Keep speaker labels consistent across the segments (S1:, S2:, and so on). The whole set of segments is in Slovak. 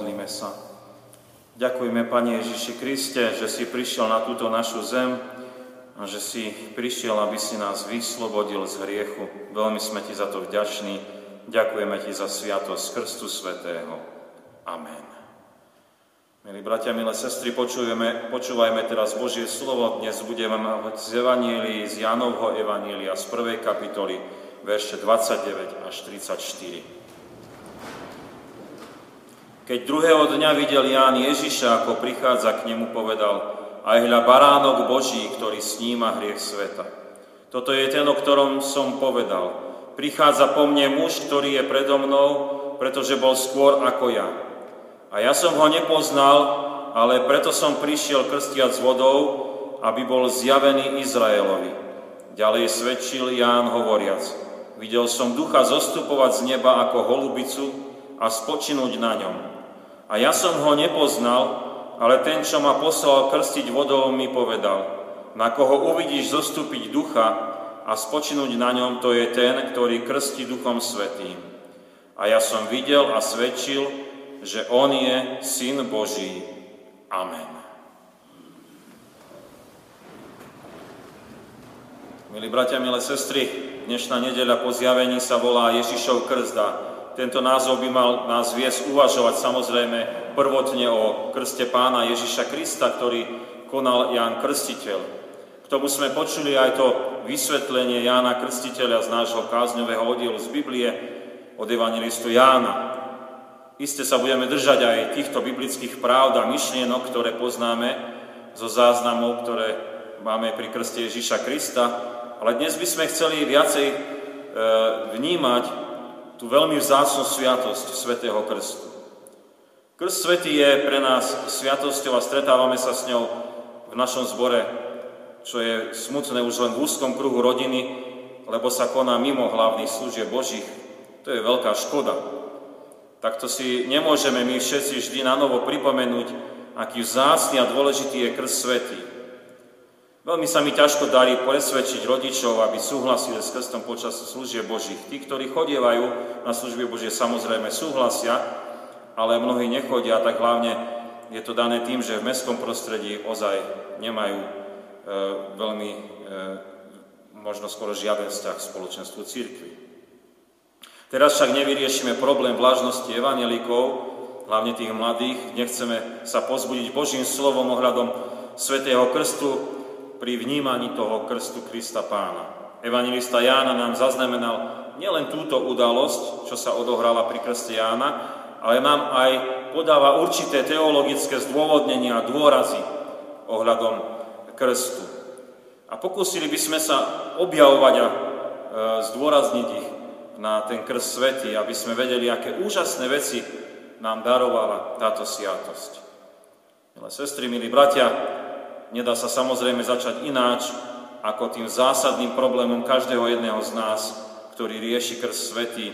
S1: Pomodlíme sa. Ďakujeme, Pane Ježiši Kriste, že si prišiel na túto našu zem a že si prišiel, aby si nás vyslobodil z hriechu. Veľmi sme Ti za to vďační. Ďakujeme Ti za sviatosť Krstu Svetého. Amen. Milí bratia, milé sestry, počujeme, počúvajme teraz Božie slovo. Dnes budeme mať z Evanílii, z Jánovho Evanília, z prvej kapitoly, verše 29 až 34. Keď druhého dňa videl Ján Ježiša, ako prichádza k nemu, povedal, aj hľa baránok Boží, ktorý sníma hriech sveta. Toto je ten, o ktorom som povedal. Prichádza po mne muž, ktorý je predo mnou, pretože bol skôr ako ja. A ja som ho nepoznal, ale preto som prišiel krstiať s vodou, aby bol zjavený Izraelovi. Ďalej svedčil Ján hovoriac. Videl som ducha zostupovať z neba ako holubicu a spočinúť na ňom. A ja som ho nepoznal, ale ten, čo ma poslal krstiť vodou, mi povedal, na koho uvidíš zostúpiť ducha a spočinúť na ňom, to je ten, ktorý krstí duchom svetým. A ja som videl a svedčil, že on je Syn Boží. Amen. Milí bratia, milé sestry, dnešná nedeľa po zjavení sa volá Ježišov krzda. Tento názov by mal nás viesť uvažovať samozrejme prvotne o krste pána Ježiša Krista, ktorý konal Ján Krstiteľ. K tomu sme počuli aj to vysvetlenie Jána Krstiteľa z nášho kázňového oddielu z Biblie od evangelistu Jána. Iste sa budeme držať aj týchto biblických pravd a myšlienok, ktoré poznáme zo záznamov, ktoré máme pri krste Ježiša Krista, ale dnes by sme chceli viacej e, vnímať tú veľmi vzácnú sviatosť Svetého Krstu. Krst Svetý je pre nás sviatosťou a stretávame sa s ňou v našom zbore, čo je smutné už len v úzkom kruhu rodiny, lebo sa koná mimo hlavných služieb Božích. To je veľká škoda. Takto si nemôžeme my všetci vždy na novo pripomenúť, aký vzácný a dôležitý je krst Svetý. Veľmi sa mi ťažko darí presvedčiť rodičov, aby súhlasili s krstom počas služieb Božích. Tí, ktorí chodievajú na služby Božie, samozrejme súhlasia, ale mnohí nechodia, tak hlavne je to dané tým, že v mestskom prostredí ozaj nemajú e, veľmi, e, možno skoro žiaden vzťah k spoločenstvu církvy. Teraz však nevyriešime problém vlažnosti evanelikov, hlavne tých mladých. Nechceme sa pozbudiť Božím slovom ohľadom Svetého Krstu, pri vnímaní toho krstu Krista pána. Evangelista Jána nám zaznamenal nielen túto udalosť, čo sa odohrala pri krste Jána, ale nám aj podáva určité teologické zdôvodnenia a dôrazy ohľadom krstu. A pokúsili by sme sa objavovať a e, zdôrazniť ich na ten krst svety, aby sme vedeli, aké úžasné veci nám darovala táto sviatosť. Milé sestry, milí bratia, nedá sa samozrejme začať ináč, ako tým zásadným problémom každého jedného z nás, ktorý rieši krst svety.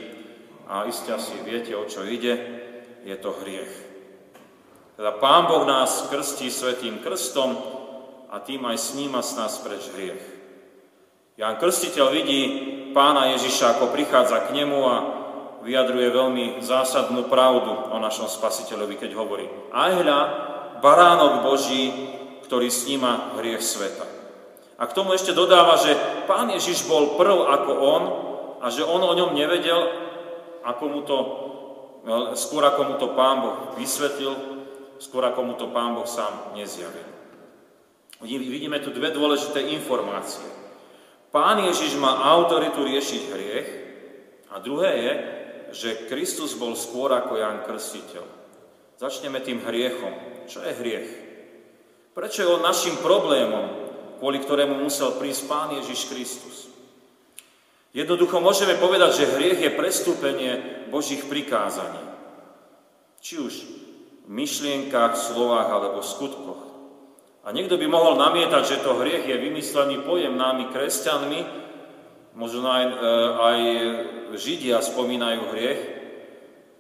S1: A iste asi viete, o čo ide, je to hriech. Teda Pán Boh nás krstí svetým krstom a tým aj sníma s nás preč hriech. Jan Krstiteľ vidí pána Ježiša, ako prichádza k nemu a vyjadruje veľmi zásadnú pravdu o našom spasiteľovi, keď hovorí Aj hľa, baránok Boží, ktorý sníma hriech sveta. A k tomu ešte dodáva, že pán Ježiš bol prv ako on a že on o ňom nevedel, ako mu to, skôr ako mu to pán Boh vysvetlil, skôr ako mu to pán Boh sám nezjavil. Vidíme tu dve dôležité informácie. Pán Ježiš má autoritu riešiť hriech a druhé je, že Kristus bol skôr ako Jan Krstiteľ. Začneme tým hriechom. Čo je hriech? Prečo je on našim problémom, kvôli ktorému musel prísť Pán Ježiš Kristus? Jednoducho môžeme povedať, že hriech je prestúpenie Božích prikázaní. Či už v myšlienkach, slovách alebo skutkoch. A niekto by mohol namietať, že to hriech je vymyslený pojem námi kresťanmi, možno aj, e, aj Židia spomínajú hriech,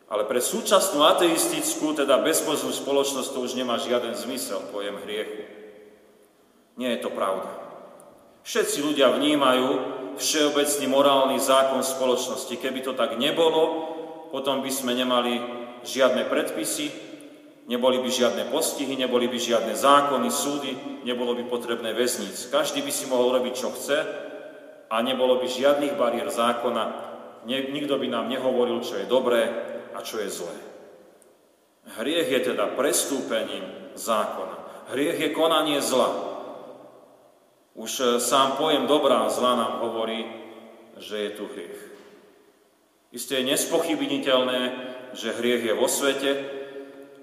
S1: ale pre súčasnú ateistickú, teda bezpozú spoločnosť to už nemá žiaden zmysel, pojem hriechu. Nie je to pravda. Všetci ľudia vnímajú všeobecný morálny zákon spoločnosti. Keby to tak nebolo, potom by sme nemali žiadne predpisy, Neboli by žiadne postihy, neboli by žiadne zákony, súdy, nebolo by potrebné väznic. Každý by si mohol robiť, čo chce a nebolo by žiadnych bariér zákona. Nikto by nám nehovoril, čo je dobré a čo je zlé. Hriech je teda prestúpením zákona. Hriech je konanie zla. Už e, sám pojem dobrá a zla nám hovorí, že je tu hriech. Isté je nespochybniteľné, že hriech je vo svete,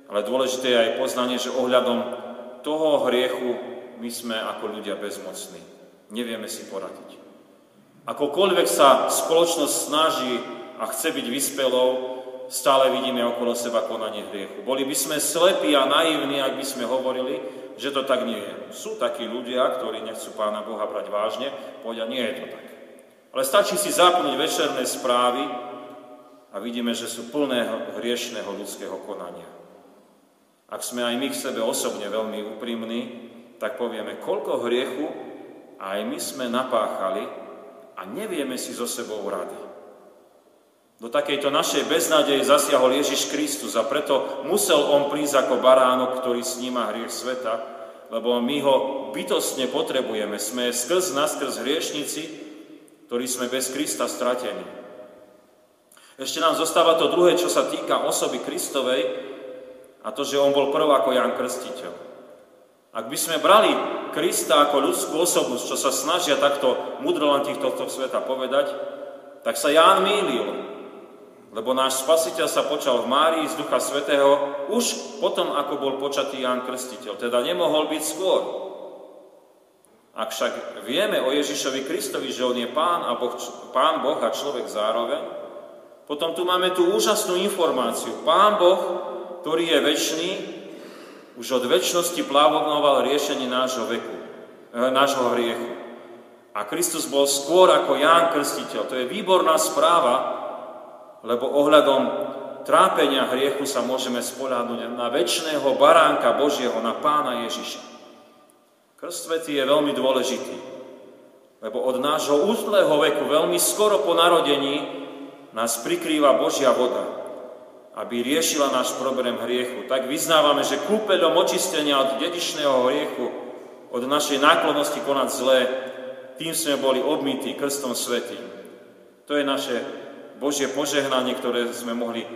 S1: ale dôležité je aj poznanie, že ohľadom toho hriechu my sme ako ľudia bezmocní. Nevieme si poradiť. Akokoľvek sa spoločnosť snaží a chce byť vyspelou, stále vidíme okolo seba konanie hriechu. Boli by sme slepí a naivní, ak by sme hovorili, že to tak nie je. Sú takí ľudia, ktorí nechcú Pána Boha brať vážne, povedia, nie je to tak. Ale stačí si zapnúť večerné správy a vidíme, že sú plné hriešného ľudského konania. Ak sme aj my k sebe osobne veľmi úprimní, tak povieme, koľko hriechu aj my sme napáchali a nevieme si so sebou rady. Do takejto našej beznadeje zasiahol Ježiš Kristus a preto musel on prísť ako baránok, ktorý sníma hriech sveta, lebo my ho bytostne potrebujeme. Sme skrz naskrz hriešnici, ktorí sme bez Krista stratení. Ešte nám zostáva to druhé, čo sa týka osoby Kristovej, a to, že on bol prv ako Jan Krstiteľ. Ak by sme brali Krista ako ľudskú osobu, čo sa snažia takto mudrolantí tohto sveta povedať, tak sa Ján mýlil, lebo náš spasiteľ sa počal v Márii z Ducha Svetého už potom, ako bol počatý Ján Krstiteľ. Teda nemohol byť skôr. Ak však vieme o Ježišovi Kristovi, že on je pán, a boh, pán Boh a človek zároveň, potom tu máme tú úžasnú informáciu. Pán Boh ktorý je väčší, už od väčšnosti plávoval riešenie nášho veku, e, nášho hriechu. A Kristus bol skôr ako Ján Krstiteľ. To je výborná správa, lebo ohľadom trápenia hriechu sa môžeme spoľahnúť na väčšného baránka Božieho, na Pána Ježiša. Krst svety je veľmi dôležitý, lebo od nášho útlého veku, veľmi skoro po narodení, nás prikrýva Božia voda aby riešila náš problém hriechu. Tak vyznávame, že kúpeľom očistenia od dedičného hriechu, od našej náklonnosti konať zlé, tým sme boli obmytí krstom svetým. To je naše Božie požehnanie, ktoré sme mohli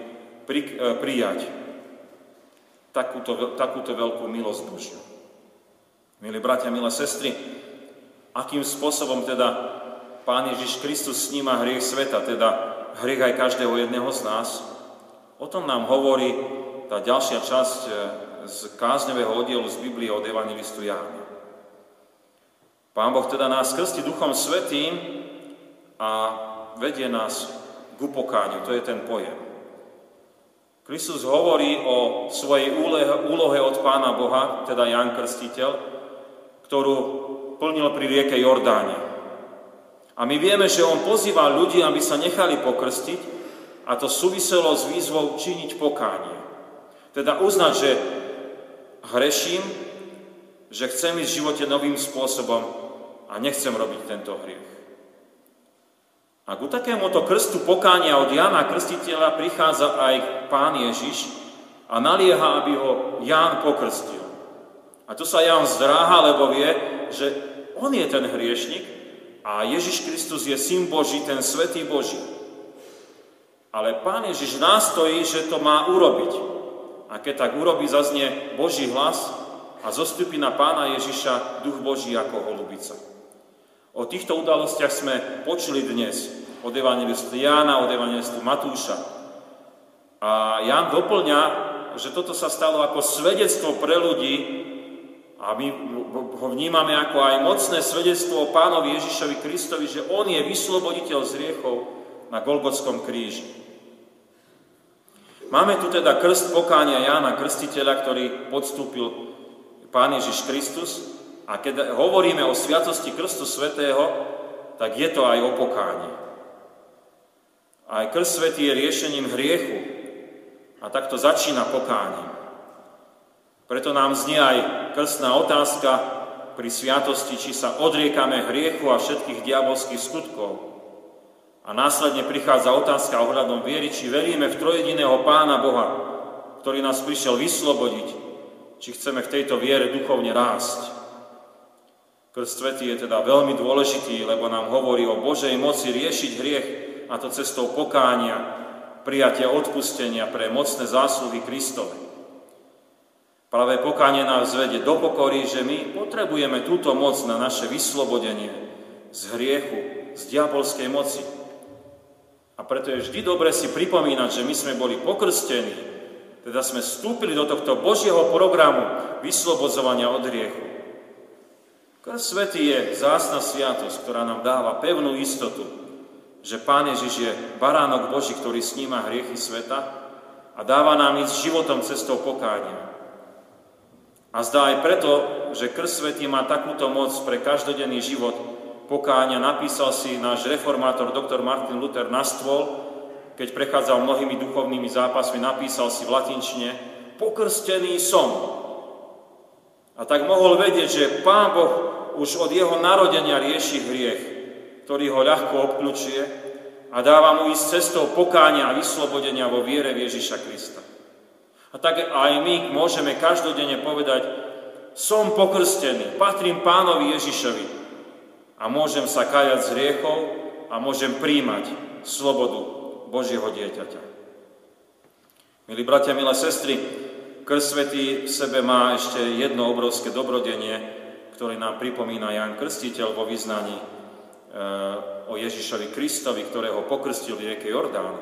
S1: pri, e, prijať. Takúto, takúto veľkú milosť Božiu. Milí bratia, milé sestry, akým spôsobom teda Pán Ježiš Kristus sníma hriech sveta, teda hriech aj každého jedného z nás, O tom nám hovorí tá ďalšia časť e, z kázňového oddielu z Biblie od Evangelistu Jána. Pán Boh teda nás krsti Duchom Svetým a vedie nás k upokániu. To je ten pojem. Kristus hovorí o svojej úlohe od Pána Boha, teda Jan Krstiteľ, ktorú plnil pri rieke Jordáne. A my vieme, že on pozýva ľudí, aby sa nechali pokrstiť, a to súviselo s výzvou činiť pokánie. Teda uznať, že hreším, že chcem ísť v živote novým spôsobom a nechcem robiť tento hriech. A ku takémuto krstu pokánia od Jana Krstiteľa prichádza aj pán Ježiš a nalieha, aby ho Ján pokrstil. A tu sa Ján zdráha, lebo vie, že on je ten hriešnik a Ježiš Kristus je syn Boží, ten svetý Boží. Ale Pán Ježiš nástojí, že to má urobiť. A keď tak urobí, zaznie Boží hlas a zostupí na Pána Ježiša duch Boží ako holubica. O týchto udalostiach sme počuli dnes od evangelistu Jána, od evangelistu Matúša. A Ján doplňa, že toto sa stalo ako svedectvo pre ľudí a my ho vnímame ako aj mocné svedectvo o pánovi Ježišovi Kristovi, že on je vysloboditeľ z riechov na Golgotskom kríži. Máme tu teda krst pokánia Jána Krstiteľa, ktorý podstúpil Pán Ježiš Kristus a keď hovoríme o sviatosti Krstu Svetého, tak je to aj o pokáni. Aj krst Svetý je riešením hriechu a takto začína pokáním. Preto nám znie aj krstná otázka pri sviatosti, či sa odriekame hriechu a všetkých diabolských skutkov, a následne prichádza otázka ohľadom viery, či veríme v trojediného Pána Boha, ktorý nás prišiel vyslobodiť, či chceme v tejto viere duchovne rásť. Krst Svetý je teda veľmi dôležitý, lebo nám hovorí o Božej moci riešiť hriech, a to cestou pokánia, prijatia odpustenia pre mocné zásluhy Kristove. Práve pokánie nás vedie do pokory, že my potrebujeme túto moc na naše vyslobodenie z hriechu, z diabolskej moci. A preto je vždy dobre si pripomínať, že my sme boli pokrstení, teda sme vstúpili do tohto Božieho programu vyslobodzovania od hriechu. Krst Svetý je zásna sviatosť, ktorá nám dáva pevnú istotu, že Pán Ježiš je baránok Boží, ktorý sníma hriechy sveta a dáva nám ísť životom cestou pokánia. A zdá aj preto, že Krst Svetý má takúto moc pre každodenný život pokáňa, napísal si náš reformátor dr. Martin Luther na stôl, keď prechádzal mnohými duchovnými zápasmi, napísal si v latinčine Pokrstený som. A tak mohol vedieť, že Pán Boh už od jeho narodenia rieši hriech, ktorý ho ľahko obklúčuje a dáva mu ísť cestou pokáňa a vyslobodenia vo viere v Ježiša Krista. A tak aj my môžeme každodenne povedať, som pokrstený, patrím pánovi Ježišovi a môžem sa kajať z hriechov a môžem príjmať slobodu Božieho dieťaťa. Milí bratia, milé sestry, Krst Svetý v sebe má ešte jedno obrovské dobrodenie, ktorý nám pripomína Jan Krstiteľ vo vyznaní e, o Ježišovi Kristovi, ktorého pokrstil v rieke Jordán.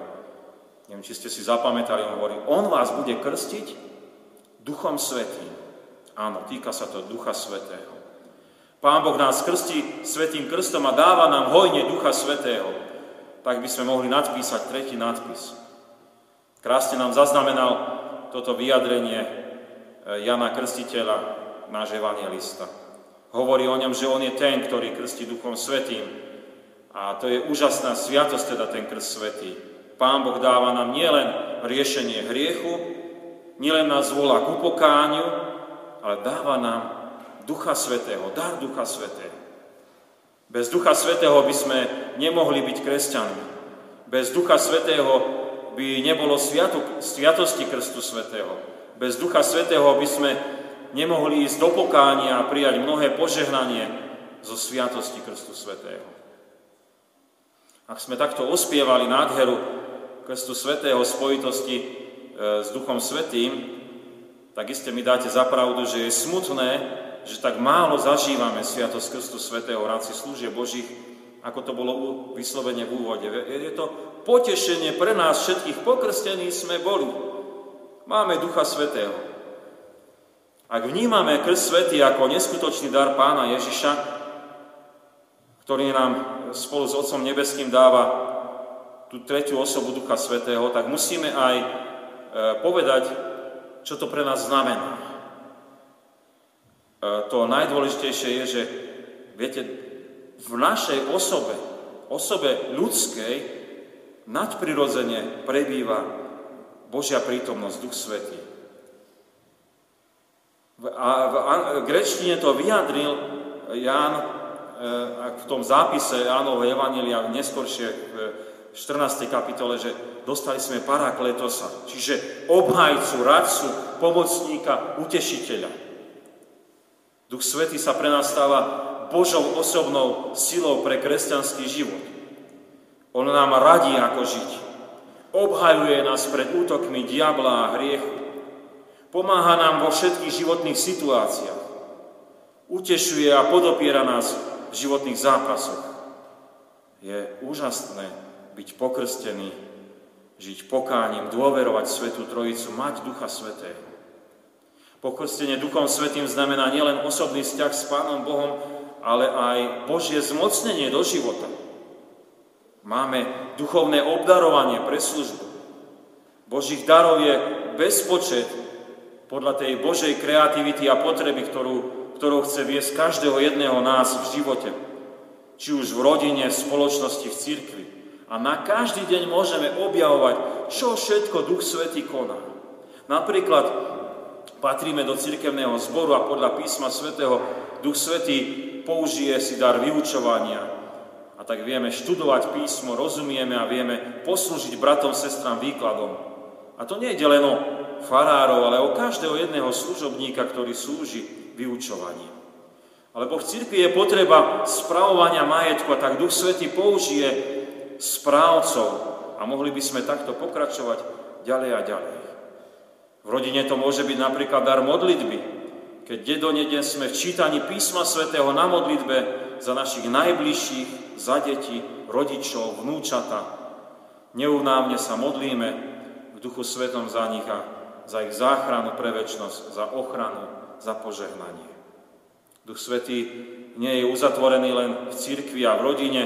S1: Neviem, či ste si zapamätali, on hovorí, on vás bude krstiť Duchom Svetým. Áno, týka sa to Ducha Svetého. Pán Boh nás krstí Svetým krstom a dáva nám hojne Ducha Svetého. Tak by sme mohli nadpísať tretí nadpis. Krásne nám zaznamenal toto vyjadrenie e, Jana Krstiteľa, náš evangelista. Hovorí o ňom, že on je ten, ktorý krstí Duchom Svetým. A to je úžasná sviatosť, teda ten krst Svetý. Pán Boh dáva nám nielen riešenie hriechu, nielen nás volá k upokániu, ale dáva nám Ducha Svetého, dar Ducha Svetého. Bez Ducha Svetého by sme nemohli byť kresťanmi. Bez Ducha Svetého by nebolo sviatok, sviatosti Krstu Svetého. Bez Ducha Svetého by sme nemohli ísť do pokánia a prijať mnohé požehnanie zo sviatosti Krstu Svetého. Ak sme takto ospievali nádheru Krstu Svetého spojitosti e, s Duchom Svetým, tak iste mi dáte za pravdu, že je smutné, že tak málo zažívame Sviatosť Krstu Svetého v rámci slúžie Božích, ako to bolo vyslovene v úvode. Je to potešenie pre nás všetkých pokrstení sme boli. Máme Ducha Svetého. Ak vnímame krst svety ako neskutočný dar pána Ježiša, ktorý nám spolu s Otcom Nebeským dáva tú tretiu osobu Ducha Svetého, tak musíme aj e, povedať, čo to pre nás znamená. E, to najdôležitejšie je, že viete, v našej osobe, osobe ľudskej, nadprirodzene prebýva Božia prítomnosť, Duch Svetý. A v grečtine to vyjadril Ján e, v tom zápise Jánovho Evanília neskôršie v 14. kapitole, že dostali sme parakletosa, čiže obhajcu, radcu, pomocníka, utešiteľa. Duch Svety sa pre nás stáva Božou osobnou silou pre kresťanský život. On nám radí, ako žiť. Obhajuje nás pred útokmi diabla a hriechu. Pomáha nám vo všetkých životných situáciách. Utešuje a podopiera nás v životných zápasoch. Je úžasné byť pokrstený, žiť pokáním, dôverovať Svetú Trojicu, mať Ducha Svetého. Pokrstenie Duchom Svetým znamená nielen osobný vzťah s Pánom Bohom, ale aj Božie zmocnenie do života. Máme duchovné obdarovanie pre službu. Božích darov je bezpočet podľa tej Božej kreativity a potreby, ktorú, ktorou chce viesť každého jedného nás v živote. Či už v rodine, v spoločnosti, v cirkvi. A na každý deň môžeme objavovať, čo všetko Duch Svetý koná. Napríklad patríme do cirkevného zboru a podľa písma Svetého Duch Svetý použije si dar vyučovania. A tak vieme študovať písmo, rozumieme a vieme poslúžiť bratom, sestram výkladom. A to nie je len o farárov, ale o každého jedného služobníka, ktorý slúži vyučovaním. Alebo v cirkvi je potreba spravovania majetku a tak Duch Svetý použije správcov a mohli by sme takto pokračovať ďalej a ďalej. V rodine to môže byť napríklad dar modlitby, keď dedonedne sme v čítaní písma svätého na modlitbe za našich najbližších, za deti, rodičov, vnúčata. Neunávne sa modlíme v duchu svetom za nich a za ich záchranu pre väčnosť, za ochranu, za požehnanie. Duch Svetý nie je uzatvorený len v cirkvi a v rodine,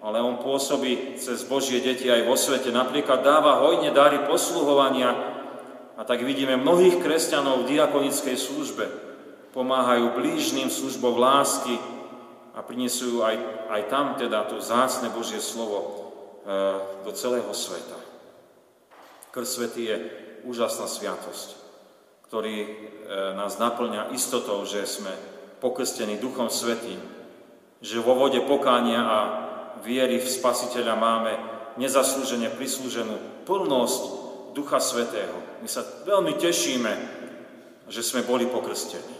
S1: ale on pôsobí cez Božie deti aj vo svete. Napríklad dáva hojne dary posluhovania a tak vidíme mnohých kresťanov v diakonickej službe. Pomáhajú blížným službou lásky a prinesujú aj, aj tam teda to zácne Božie slovo e, do celého sveta. Krst Svetý je úžasná sviatosť, ktorý e, nás naplňa istotou, že sme pokrstení Duchom Svetým, že vo vode pokánia a viery v Spasiteľa máme nezaslúžene prislúženú plnosť Ducha Svetého. My sa veľmi tešíme, že sme boli pokrstení.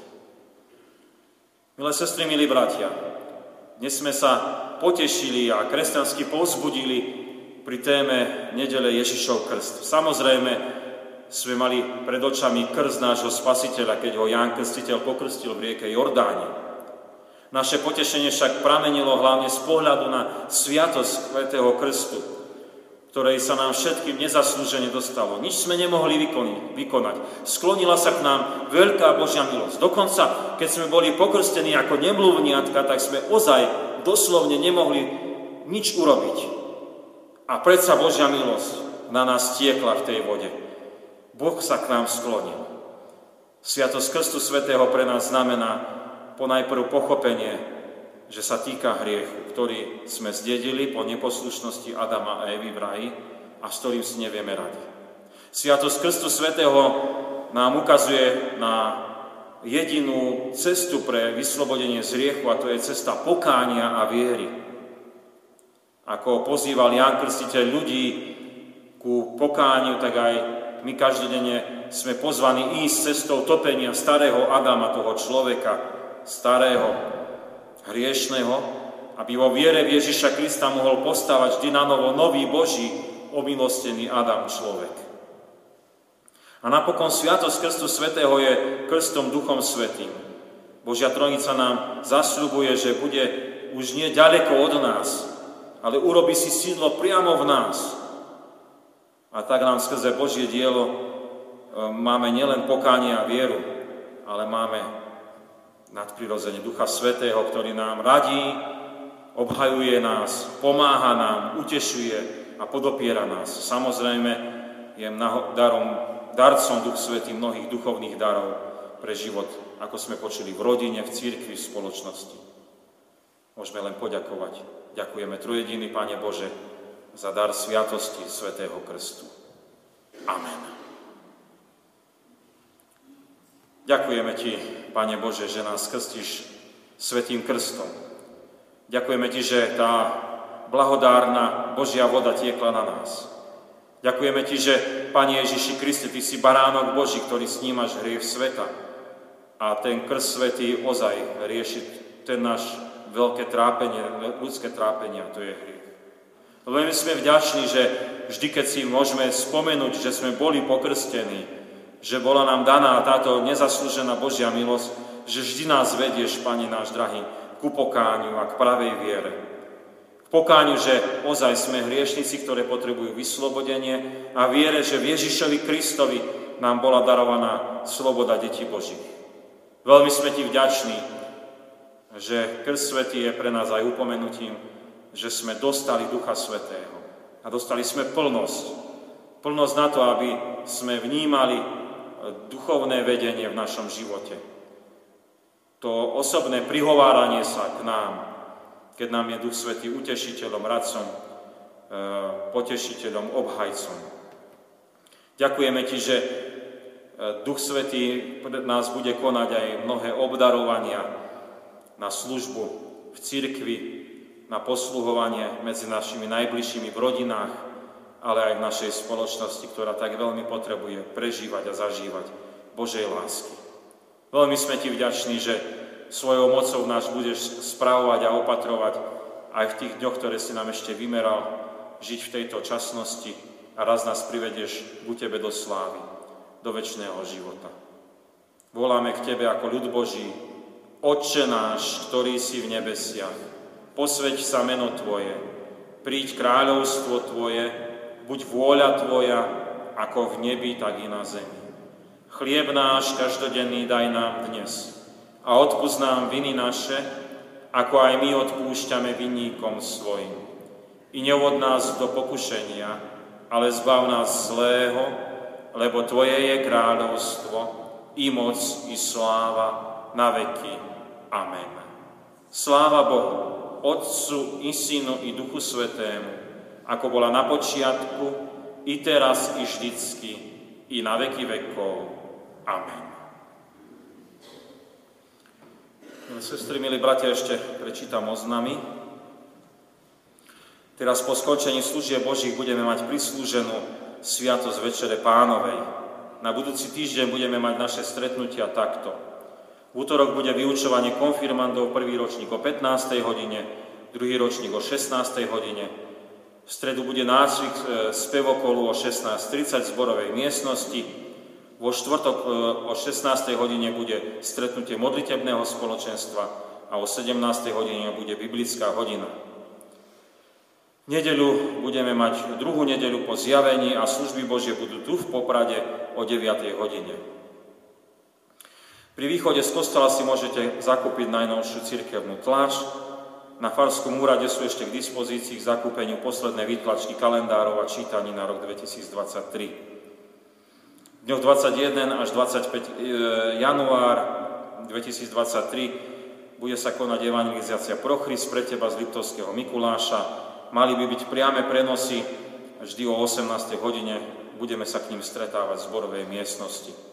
S1: Milé sestry, milí bratia, dnes sme sa potešili a kresťansky povzbudili pri téme nedele Ježišov krst. Samozrejme, sme mali pred očami krst nášho spasiteľa, keď ho Ján Krstiteľ pokrstil v rieke Jordáne. Naše potešenie však pramenilo hlavne z pohľadu na sviatosť Svetého Krstu, ktorej sa nám všetkým nezaslúžene dostalo. Nič sme nemohli vykonať. Sklonila sa k nám veľká Božia milosť. Dokonca, keď sme boli pokrstení ako nemluvniatka, tak sme ozaj doslovne nemohli nič urobiť. A predsa Božia milosť na nás tiekla v tej vode. Boh sa k nám sklonil. Sviatosť Krstu Svetého pre nás znamená ponajprv pochopenie, že sa týka hriechu, ktorý sme zdedili po neposlušnosti Adama a Evy v raji a s ktorým si nevieme rady. Sviatosť Krstu Svetého nám ukazuje na jedinú cestu pre vyslobodenie z hriechu a to je cesta pokánia a viery. Ako pozýval Jan Krstiteľ ľudí ku pokániu, tak aj my každodenne sme pozvaní ísť cestou topenia starého Adama, toho človeka, starého, hriešného, aby vo viere Ježiša Krista mohol postávať vždy na novo nový Boží, omilostený Adam človek. A napokon Sviatosť Krstu Svetého je krstom Duchom Svetým. Božia Trojica nám zasľubuje, že bude už nie ďaleko od nás, ale urobi si sídlo priamo v nás, a tak nám skrze Božie dielo e, máme nielen pokánie a vieru, ale máme nadprirodzene Ducha Svetého, ktorý nám radí, obhajuje nás, pomáha nám, utešuje a podopiera nás. Samozrejme, je darom, darcom Duch Svetý mnohých duchovných darov pre život, ako sme počuli v rodine, v církvi, v spoločnosti. Môžeme len poďakovať. Ďakujeme Trojediný, Pane Bože, za dar sviatosti Svetého Krstu. Amen. Ďakujeme Ti, Pane Bože, že nás krstíš Svetým Krstom. Ďakujeme Ti, že tá blahodárna Božia voda tiekla na nás. Ďakujeme Ti, že, Pane Ježiši Kriste, Ty si baránok Boží, ktorý snímaš hriech sveta. A ten krst svetý ozaj rieši ten náš veľké trápenie, ľudské trápenie, a to je hriech. Veľmi sme vďační, že vždy, keď si môžeme spomenúť, že sme boli pokrstení, že bola nám daná táto nezaslúžená Božia milosť, že vždy nás vedieš, Pane náš drahý, ku pokáňu a k pravej viere. K pokáňu, že ozaj sme hriešnici, ktoré potrebujú vyslobodenie a viere, že v Ježišovi Kristovi nám bola darovaná sloboda detí Božích. Veľmi sme Ti vďační, že Krst Svetý je pre nás aj upomenutím, že sme dostali Ducha Svetého a dostali sme plnosť. Plnosť na to, aby sme vnímali e, duchovné vedenie v našom živote. To osobné prihováranie sa k nám, keď nám je Duch Svetý utešiteľom, radcom, e, potešiteľom, obhajcom. Ďakujeme Ti, že e, Duch Svetý nás bude konať aj mnohé obdarovania na službu v cirkvi, na posluhovanie medzi našimi najbližšími v rodinách, ale aj v našej spoločnosti, ktorá tak veľmi potrebuje prežívať a zažívať Božej lásky. Veľmi sme Ti vďační, že svojou mocou nás budeš spravovať a opatrovať aj v tých dňoch, ktoré si nám ešte vymeral, žiť v tejto časnosti a raz nás privedieš ku Tebe do slávy, do väčšného života. Voláme k Tebe ako ľud Boží, Otče náš, ktorý si v nebesiach, posveď sa meno Tvoje, príď kráľovstvo Tvoje, buď vôľa Tvoja, ako v nebi, tak i na zemi. Chlieb náš každodenný daj nám dnes a odpúsť nám viny naše, ako aj my odpúšťame vinníkom svojim. I neuvod nás do pokušenia, ale zbav nás zlého, lebo Tvoje je kráľovstvo, i moc, i sláva, na veky. Amen. Sláva Bohu, Otcu i Synu i Duchu Svetému, ako bola na počiatku, i teraz, i vždycky, i na veky vekov. Amen. Sestry, milí bratia, ešte prečítam oznamy. Teraz po skončení služie Božích budeme mať prislúženú Sviatosť Večere Pánovej. Na budúci týždeň budeme mať naše stretnutia takto. V útorok bude vyučovanie konfirmandov, prvý ročník o 15. hodine, druhý ročník o 16. hodine. V stredu bude nácvik e, spevokolu o 16.30 v zborovej miestnosti. Vo štvrtok e, o 16. hodine bude stretnutie modlitebného spoločenstva a o 17. hodine bude biblická hodina. Nedeľu budeme mať druhú nedeľu po zjavení a služby Božie budú tu v Poprade o 9. hodine. Pri východe z kostola si môžete zakúpiť najnovšiu cirkevnú tlač. Na Farskom úrade sú ešte k dispozícii k zakúpeniu posledné výtlačky kalendárov a čítaní na rok 2023. Dňoch 21 až 25 e, január 2023 bude sa konať evangelizácia Prochrys pre teba z Liptovského Mikuláša. Mali by byť priame prenosy vždy o 18. hodine. Budeme sa k ním stretávať v zborovej miestnosti.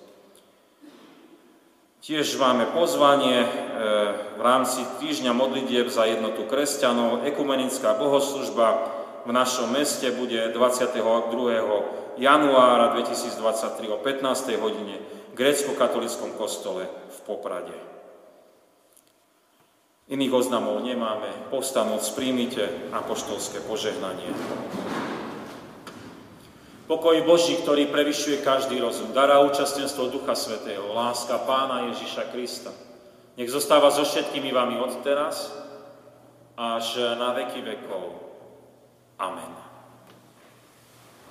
S1: Tiež máme pozvanie e, v rámci týždňa modlitieb za jednotu kresťanov. Ekumenická bohoslužba v našom meste bude 22. januára 2023 o 15. hodine v grécko-katolickom kostole v Poprade. Iných oznamov nemáme. Povstanúc príjmite apoštolské požehnanie. Pokoj Boží, ktorý prevyšuje každý rozum, dará účastenstvo Ducha Svetého, láska Pána Ježiša Krista. Nech zostáva so všetkými vami od teraz až na veky vekov. Amen.